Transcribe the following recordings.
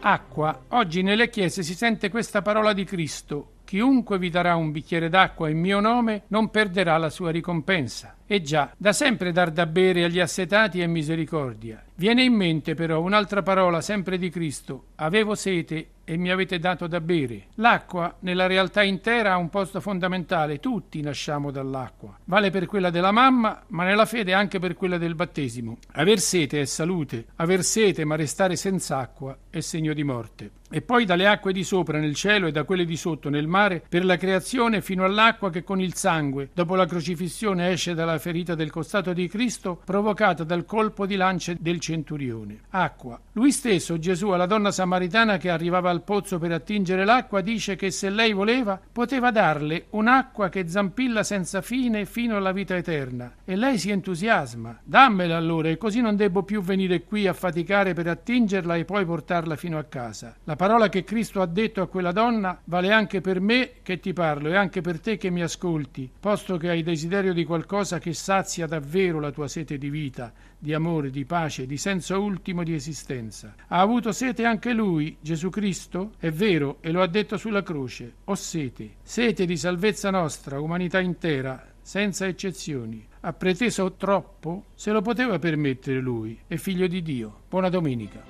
Acqua. Oggi nelle chiese si sente questa parola di Cristo. Chiunque vi darà un bicchiere d'acqua in mio nome non perderà la sua ricompensa. E già, da sempre dar da bere agli assetati è misericordia. Viene in mente però un'altra parola sempre di Cristo. Avevo sete e mi avete dato da bere. L'acqua nella realtà intera ha un posto fondamentale, tutti nasciamo dall'acqua. Vale per quella della mamma, ma nella fede anche per quella del battesimo. Aver sete è salute, aver sete ma restare senza acqua è segno di morte. E poi dalle acque di sopra nel cielo e da quelle di sotto nel mare, per la creazione fino all'acqua che con il sangue, dopo la crocifissione, esce dalla ferita del costato di Cristo provocata dal colpo di lance del centurione. Acqua. Lui stesso, Gesù, alla donna samaritana che arrivava al al pozzo per attingere l'acqua, dice che se lei voleva poteva darle un'acqua che zampilla senza fine fino alla vita eterna. E lei si entusiasma. Dammela allora, e così non debbo più venire qui a faticare per attingerla e poi portarla fino a casa. La parola che Cristo ha detto a quella donna vale anche per me che ti parlo e anche per te che mi ascolti, posto che hai desiderio di qualcosa che sazia davvero la tua sete di vita, di amore, di pace, di senso ultimo di esistenza. Ha avuto sete anche lui, Gesù Cristo? È vero, e lo ha detto sulla croce. Ho sete, sete di salvezza nostra, umanità intera, senza eccezioni. Ha preteso troppo? Se lo poteva permettere lui, è figlio di Dio. Buona domenica.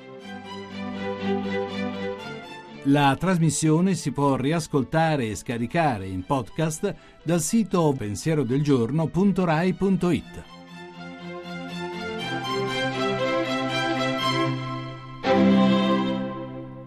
La trasmissione si può riascoltare e scaricare in podcast dal sito pensierodelgiorno.rai.it.